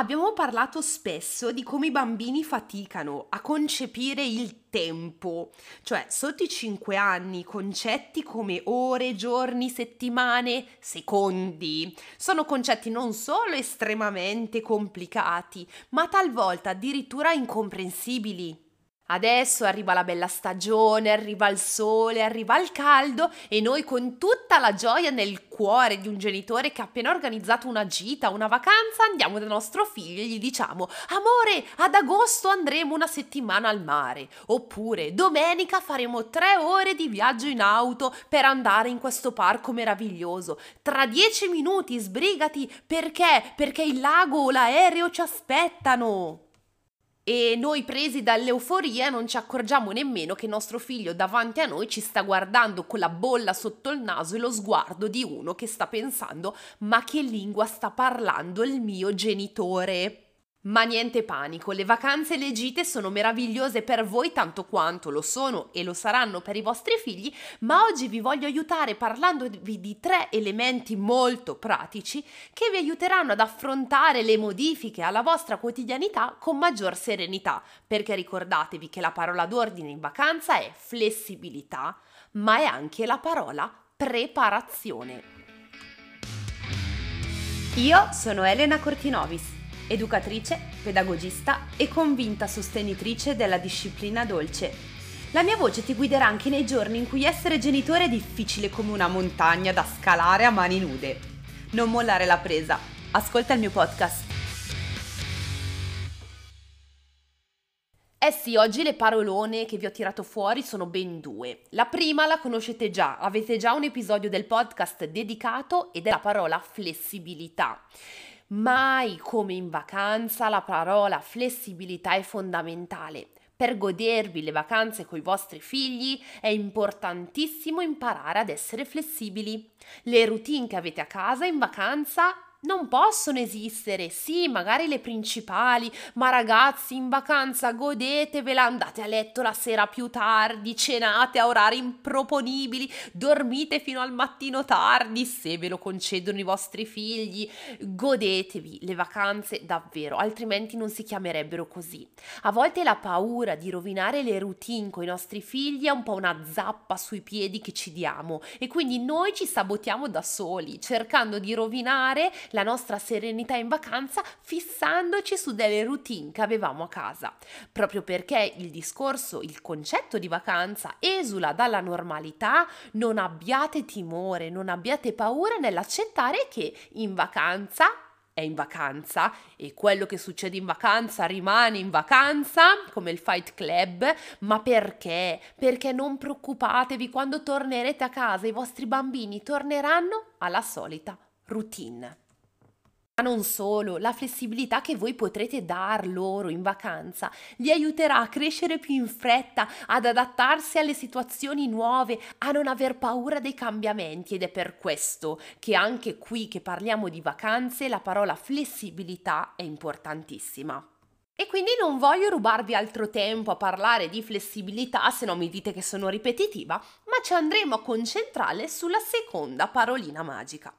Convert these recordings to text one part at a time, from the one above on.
Abbiamo parlato spesso di come i bambini faticano a concepire il tempo, cioè sotto i 5 anni concetti come ore, giorni, settimane, secondi sono concetti non solo estremamente complicati, ma talvolta addirittura incomprensibili. Adesso arriva la bella stagione, arriva il sole, arriva il caldo e noi con tutta la gioia nel cuore di un genitore che ha appena organizzato una gita, una vacanza, andiamo da nostro figlio e gli diciamo Amore, ad agosto andremo una settimana al mare. Oppure domenica faremo tre ore di viaggio in auto per andare in questo parco meraviglioso. Tra dieci minuti sbrigati perché? Perché il lago o l'aereo ci aspettano e noi presi dall'euforia non ci accorgiamo nemmeno che nostro figlio davanti a noi ci sta guardando con la bolla sotto il naso e lo sguardo di uno che sta pensando ma che lingua sta parlando il mio genitore? Ma niente panico, le vacanze e le gite sono meravigliose per voi tanto quanto lo sono e lo saranno per i vostri figli, ma oggi vi voglio aiutare parlandovi di tre elementi molto pratici che vi aiuteranno ad affrontare le modifiche alla vostra quotidianità con maggior serenità, perché ricordatevi che la parola d'ordine in vacanza è flessibilità, ma è anche la parola preparazione. Io sono Elena Cortinovis educatrice, pedagogista e convinta sostenitrice della disciplina dolce. La mia voce ti guiderà anche nei giorni in cui essere genitore è difficile come una montagna da scalare a mani nude. Non mollare la presa. Ascolta il mio podcast. Eh sì, oggi le parolone che vi ho tirato fuori sono ben due. La prima la conoscete già, avete già un episodio del podcast dedicato ed è la parola flessibilità. Mai come in vacanza la parola flessibilità è fondamentale. Per godervi le vacanze con i vostri figli è importantissimo imparare ad essere flessibili. Le routine che avete a casa in vacanza non possono esistere. Sì, magari le principali, ma ragazzi in vacanza godetevela, andate a letto la sera più tardi, cenate a orari improponibili, dormite fino al mattino tardi se ve lo concedono i vostri figli. Godetevi le vacanze davvero, altrimenti non si chiamerebbero così. A volte la paura di rovinare le routine con i nostri figli è un po' una zappa sui piedi che ci diamo e quindi noi ci sabotiamo da soli, cercando di rovinare la nostra serenità in vacanza fissandoci su delle routine che avevamo a casa, proprio perché il discorso, il concetto di vacanza esula dalla normalità, non abbiate timore, non abbiate paura nell'accettare che in vacanza è in vacanza e quello che succede in vacanza rimane in vacanza, come il Fight Club, ma perché? Perché non preoccupatevi, quando tornerete a casa i vostri bambini torneranno alla solita routine. Ma non solo, la flessibilità che voi potrete dar loro in vacanza li aiuterà a crescere più in fretta, ad adattarsi alle situazioni nuove, a non aver paura dei cambiamenti ed è per questo che anche qui che parliamo di vacanze la parola flessibilità è importantissima. E quindi non voglio rubarvi altro tempo a parlare di flessibilità, se no mi dite che sono ripetitiva, ma ci andremo a concentrare sulla seconda parolina magica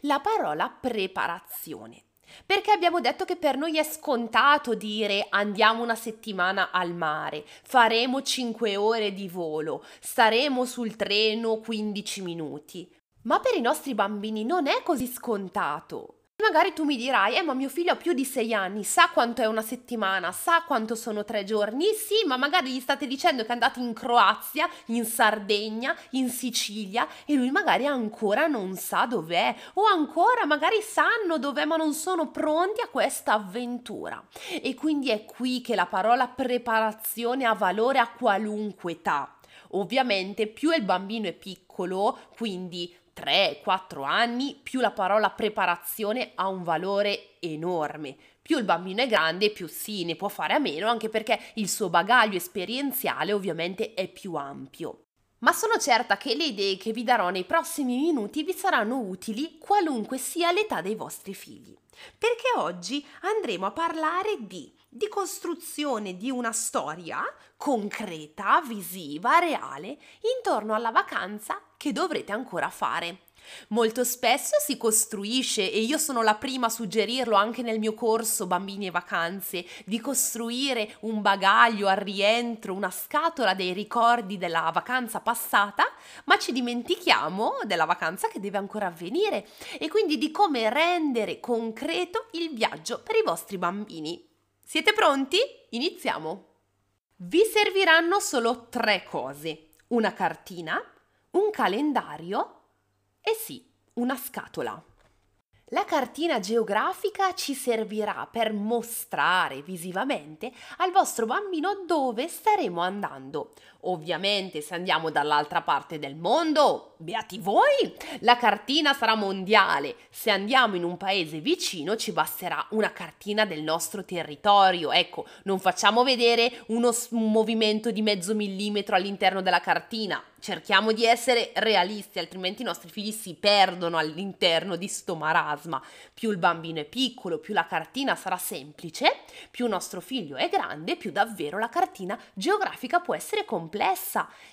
la parola preparazione. Perché abbiamo detto che per noi è scontato dire andiamo una settimana al mare, faremo 5 ore di volo, staremo sul treno 15 minuti. Ma per i nostri bambini non è così scontato. Magari tu mi dirai, eh ma mio figlio ha più di sei anni, sa quanto è una settimana, sa quanto sono tre giorni, sì, ma magari gli state dicendo che è andato in Croazia, in Sardegna, in Sicilia e lui magari ancora non sa dov'è o ancora magari sanno dov'è ma non sono pronti a questa avventura. E quindi è qui che la parola preparazione ha valore a qualunque età. Ovviamente più il bambino è piccolo, quindi 3-4 anni, più la parola preparazione ha un valore enorme. Più il bambino è grande, più sì, ne può fare a meno, anche perché il suo bagaglio esperienziale ovviamente è più ampio. Ma sono certa che le idee che vi darò nei prossimi minuti vi saranno utili qualunque sia l'età dei vostri figli. Perché oggi andremo a parlare di di costruzione di una storia concreta, visiva, reale, intorno alla vacanza che dovrete ancora fare. Molto spesso si costruisce, e io sono la prima a suggerirlo anche nel mio corso Bambini e Vacanze, di costruire un bagaglio al rientro, una scatola dei ricordi della vacanza passata, ma ci dimentichiamo della vacanza che deve ancora avvenire e quindi di come rendere concreto il viaggio per i vostri bambini. Siete pronti? Iniziamo! Vi serviranno solo tre cose. Una cartina, un calendario e sì, una scatola. La cartina geografica ci servirà per mostrare visivamente al vostro bambino dove staremo andando. Ovviamente se andiamo dall'altra parte del mondo, beati voi, la cartina sarà mondiale. Se andiamo in un paese vicino ci basterà una cartina del nostro territorio. Ecco, non facciamo vedere uno, un movimento di mezzo millimetro all'interno della cartina cerchiamo di essere realisti, altrimenti i nostri figli si perdono all'interno di sto marasma. Più il bambino è piccolo, più la cartina sarà semplice, più nostro figlio è grande, più davvero la cartina geografica può essere complessa.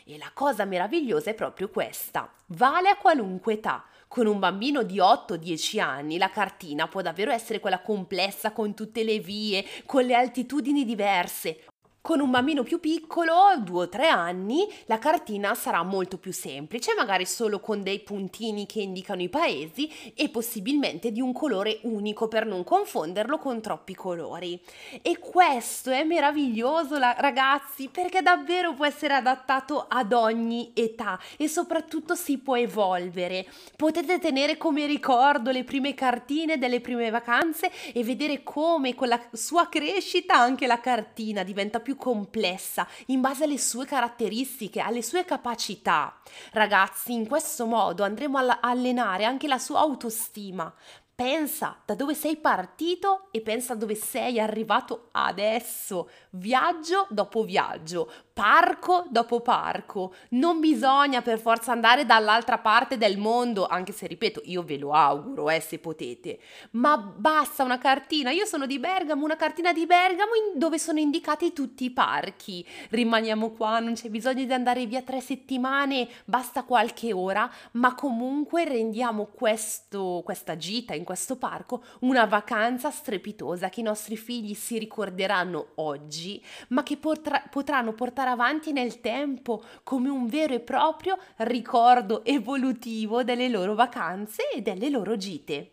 E la cosa meravigliosa è proprio questa. Vale a qualunque età. Con un bambino di 8-10 anni la cartina può davvero essere quella complessa con tutte le vie, con le altitudini diverse, con un bambino più piccolo, due o tre anni, la cartina sarà molto più semplice, magari solo con dei puntini che indicano i paesi e possibilmente di un colore unico per non confonderlo con troppi colori. E questo è meraviglioso, ragazzi, perché davvero può essere adattato ad ogni età e soprattutto si può evolvere. Potete tenere come ricordo le prime cartine delle prime vacanze e vedere come con la sua crescita anche la cartina diventa più più complessa in base alle sue caratteristiche, alle sue capacità. Ragazzi, in questo modo andremo a allenare anche la sua autostima, Pensa da dove sei partito e pensa dove sei arrivato adesso, viaggio dopo viaggio, parco dopo parco. Non bisogna per forza andare dall'altra parte del mondo, anche se ripeto, io ve lo auguro, eh, se potete. Ma basta una cartina, io sono di Bergamo, una cartina di Bergamo dove sono indicati tutti i parchi. Rimaniamo qua, non c'è bisogno di andare via tre settimane, basta qualche ora, ma comunque rendiamo questo, questa gita in questo parco una vacanza strepitosa che i nostri figli si ricorderanno oggi, ma che potra- potranno portare avanti nel tempo come un vero e proprio ricordo evolutivo delle loro vacanze e delle loro gite.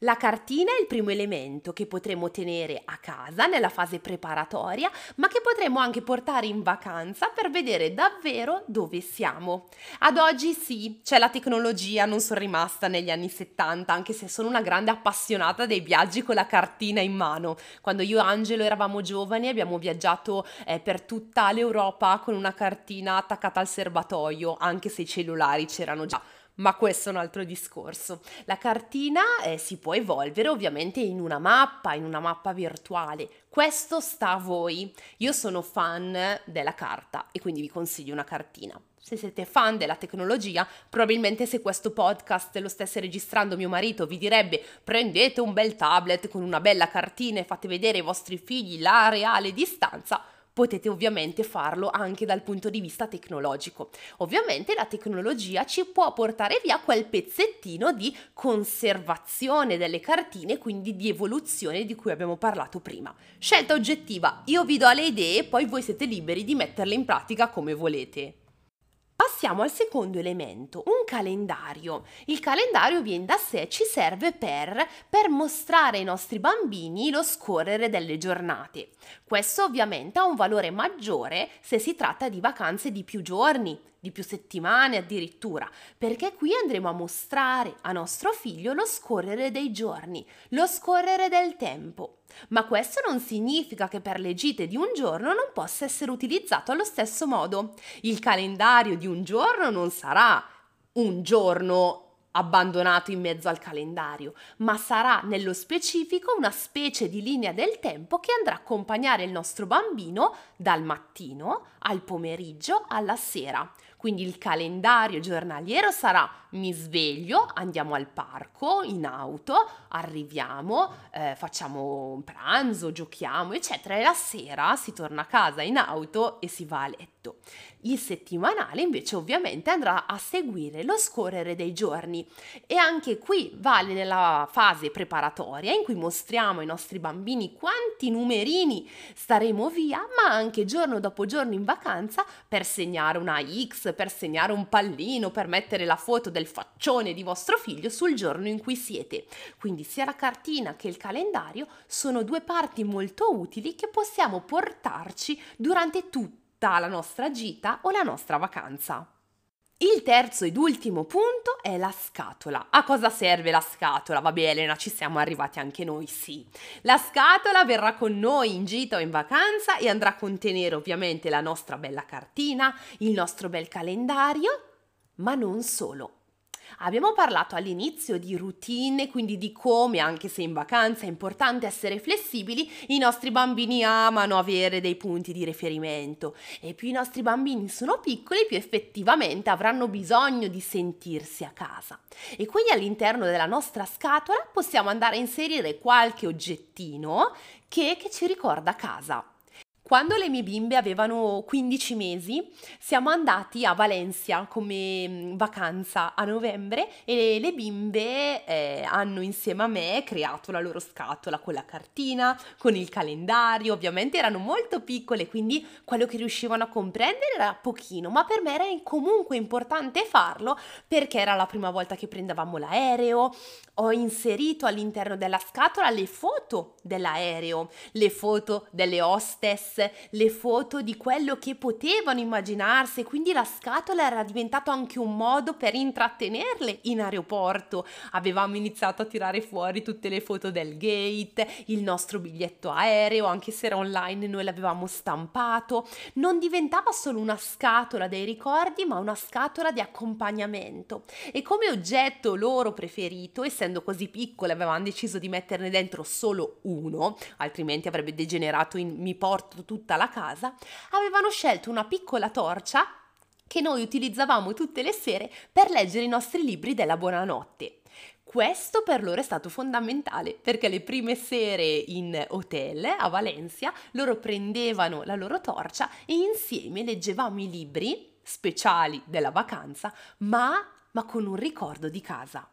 La cartina è il primo elemento che potremo tenere a casa nella fase preparatoria, ma che potremo anche portare in vacanza per vedere davvero dove siamo. Ad oggi sì, c'è la tecnologia, non sono rimasta negli anni 70, anche se sono una grande appassionata dei viaggi con la cartina in mano. Quando io e Angelo eravamo giovani abbiamo viaggiato eh, per tutta l'Europa con una cartina attaccata al serbatoio, anche se i cellulari c'erano già ma questo è un altro discorso. La cartina eh, si può evolvere ovviamente in una mappa, in una mappa virtuale. Questo sta a voi. Io sono fan della carta e quindi vi consiglio una cartina. Se siete fan della tecnologia, probabilmente se questo podcast lo stesse registrando mio marito vi direbbe prendete un bel tablet con una bella cartina e fate vedere ai vostri figli la reale distanza potete ovviamente farlo anche dal punto di vista tecnologico. Ovviamente la tecnologia ci può portare via quel pezzettino di conservazione delle cartine, quindi di evoluzione di cui abbiamo parlato prima. Scelta oggettiva, io vi do le idee, poi voi siete liberi di metterle in pratica come volete. Passiamo al secondo elemento, un calendario. Il calendario viene da sé, ci serve per, per, mostrare ai nostri bambini lo scorrere delle giornate. Questo ovviamente ha un valore maggiore se si tratta di vacanze di più giorni, di più settimane addirittura, perché qui andremo a mostrare a nostro figlio lo scorrere dei giorni, lo scorrere del tempo. Ma questo non significa che per le gite di un giorno non possa essere utilizzato allo stesso modo. Il calendario di un giorno non sarà un giorno abbandonato in mezzo al calendario, ma sarà nello specifico una specie di linea del tempo che andrà a accompagnare il nostro bambino dal mattino al pomeriggio alla sera. Quindi il calendario giornaliero sarà mi sveglio, andiamo al parco in auto, arriviamo, eh, facciamo pranzo, giochiamo, eccetera, e la sera si torna a casa in auto e si va a letto solito. Il settimanale invece ovviamente andrà a seguire lo scorrere dei giorni e anche qui vale nella fase preparatoria in cui mostriamo ai nostri bambini quanti numerini staremo via, ma anche giorno dopo giorno in vacanza per segnare una X, per segnare un pallino, per mettere la foto del faccione di vostro figlio sul giorno in cui siete. Quindi sia la cartina che il calendario sono due parti molto utili che possiamo portarci durante tutto la nostra gita o la nostra vacanza. Il terzo ed ultimo punto è la scatola. A cosa serve la scatola? Vabbè Elena, ci siamo arrivati anche noi, sì. La scatola verrà con noi in gita o in vacanza e andrà a contenere ovviamente la nostra bella cartina, il nostro bel calendario, ma non solo. Abbiamo parlato all'inizio di routine, quindi di come, anche se in vacanza è importante essere flessibili, i nostri bambini amano avere dei punti di riferimento e più i nostri bambini sono piccoli, più effettivamente avranno bisogno di sentirsi a casa. E quindi all'interno della nostra scatola possiamo andare a inserire qualche oggettino che, che ci ricorda casa. Quando le mie bimbe avevano 15 mesi, siamo andati a Valencia come mm, vacanza a novembre e le bimbe eh, hanno insieme a me creato la loro scatola con la cartina, con il calendario. Ovviamente erano molto piccole, quindi quello che riuscivano a comprendere era pochino, ma per me era comunque importante farlo perché era la prima volta che prendevamo l'aereo. Ho inserito all'interno della scatola le foto dell'aereo, le foto delle hostess le foto di quello che potevano immaginarsi, quindi la scatola era diventato anche un modo per intrattenerle in aeroporto. Avevamo iniziato a tirare fuori tutte le foto del gate, il nostro biglietto aereo, anche se era online noi l'avevamo stampato. Non diventava solo una scatola dei ricordi, ma una scatola di accompagnamento. E come oggetto loro preferito, essendo così piccole, avevamo deciso di metterne dentro solo uno, altrimenti avrebbe degenerato in mi porto tutta la casa, avevano scelto una piccola torcia che noi utilizzavamo tutte le sere per leggere i nostri libri della buonanotte. Questo per loro è stato fondamentale perché le prime sere in hotel a Valencia loro prendevano la loro torcia e insieme leggevamo i libri speciali della vacanza, ma, ma con un ricordo di casa.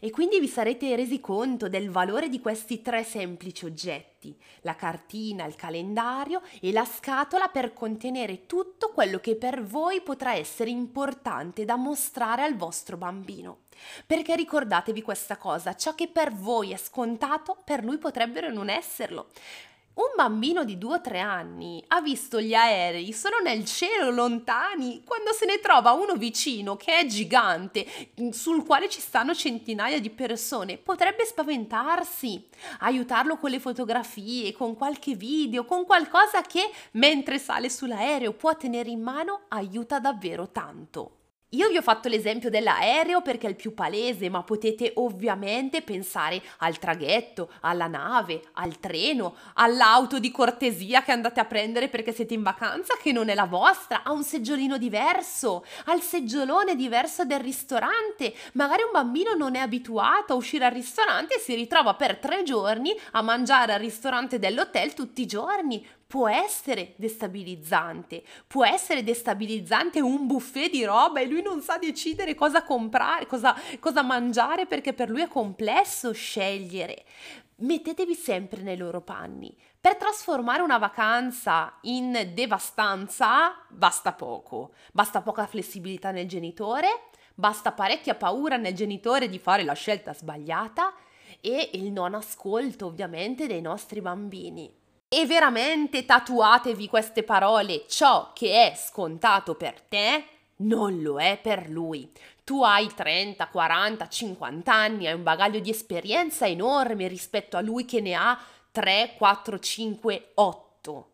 E quindi vi sarete resi conto del valore di questi tre semplici oggetti, la cartina, il calendario e la scatola per contenere tutto quello che per voi potrà essere importante da mostrare al vostro bambino. Perché ricordatevi questa cosa, ciò che per voi è scontato, per lui potrebbero non esserlo. Un bambino di 2 o 3 anni ha visto gli aerei solo nel cielo lontani quando se ne trova uno vicino che è gigante, sul quale ci stanno centinaia di persone. Potrebbe spaventarsi, aiutarlo con le fotografie, con qualche video, con qualcosa che mentre sale sull'aereo può tenere in mano aiuta davvero tanto. Io vi ho fatto l'esempio dell'aereo perché è il più palese, ma potete ovviamente pensare al traghetto, alla nave, al treno, all'auto di cortesia che andate a prendere perché siete in vacanza che non è la vostra, a un seggiolino diverso, al seggiolone diverso del ristorante. Magari un bambino non è abituato a uscire al ristorante e si ritrova per tre giorni a mangiare al ristorante dell'hotel tutti i giorni può essere destabilizzante, può essere destabilizzante un buffet di roba e lui non sa decidere cosa comprare, cosa, cosa mangiare perché per lui è complesso scegliere. Mettetevi sempre nei loro panni. Per trasformare una vacanza in devastanza basta poco, basta poca flessibilità nel genitore, basta parecchia paura nel genitore di fare la scelta sbagliata e il non ascolto ovviamente dei nostri bambini e veramente tatuatevi queste parole, ciò che è scontato per te non lo è per lui. Tu hai 30, 40, 50 anni, hai un bagaglio di esperienza enorme rispetto a lui che ne ha 3, 4, 5, 8.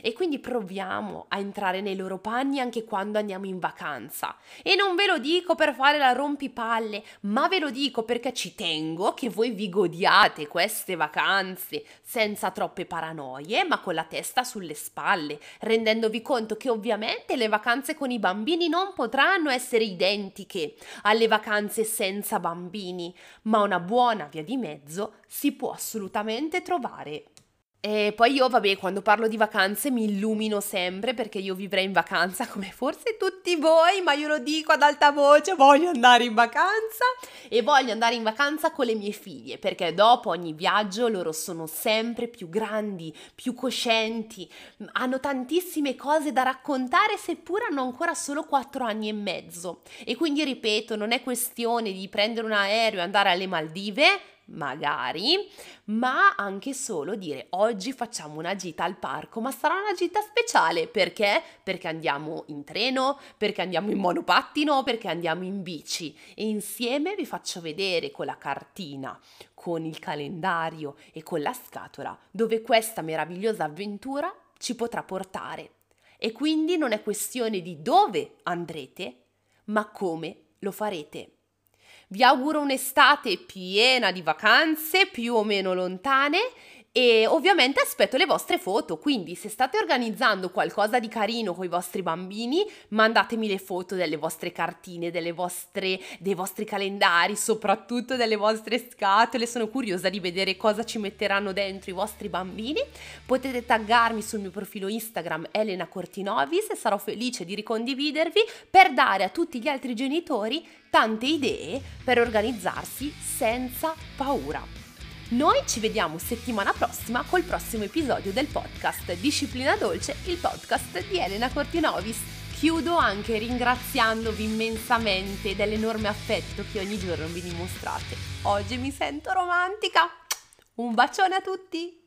E quindi proviamo a entrare nei loro panni anche quando andiamo in vacanza. E non ve lo dico per fare la rompipalle, ma ve lo dico perché ci tengo che voi vi godiate queste vacanze senza troppe paranoie, ma con la testa sulle spalle, rendendovi conto che ovviamente le vacanze con i bambini non potranno essere identiche alle vacanze senza bambini, ma una buona via di mezzo si può assolutamente trovare. E poi io, vabbè, quando parlo di vacanze mi illumino sempre perché io vivrei in vacanza come forse tutti voi, ma io lo dico ad alta voce, voglio andare in vacanza e voglio andare in vacanza con le mie figlie perché dopo ogni viaggio loro sono sempre più grandi, più coscienti, hanno tantissime cose da raccontare seppur hanno ancora solo 4 anni e mezzo. E quindi ripeto, non è questione di prendere un aereo e andare alle Maldive, magari, ma anche solo dire oggi facciamo una gita al parco, ma sarà una gita speciale perché? Perché andiamo in treno, perché andiamo in monopattino, perché andiamo in bici e insieme vi faccio vedere con la cartina, con il calendario e con la scatola dove questa meravigliosa avventura ci potrà portare. E quindi non è questione di dove andrete, ma come lo farete. Vi auguro un'estate piena di vacanze, più o meno lontane e ovviamente aspetto le vostre foto, quindi se state organizzando qualcosa di carino con i vostri bambini, mandatemi le foto delle vostre cartine, delle vostre, dei vostri calendari, soprattutto delle vostre scatole, sono curiosa di vedere cosa ci metteranno dentro i vostri bambini. Potete taggarmi sul mio profilo Instagram Elena Cortinovis e sarò felice di ricondividervi per dare a tutti gli altri genitori tante idee per organizzarsi senza paura. Noi ci vediamo settimana prossima col prossimo episodio del podcast Disciplina Dolce, il podcast di Elena Cortinovis. Chiudo anche ringraziandovi immensamente dell'enorme affetto che ogni giorno vi dimostrate. Oggi mi sento romantica. Un bacione a tutti!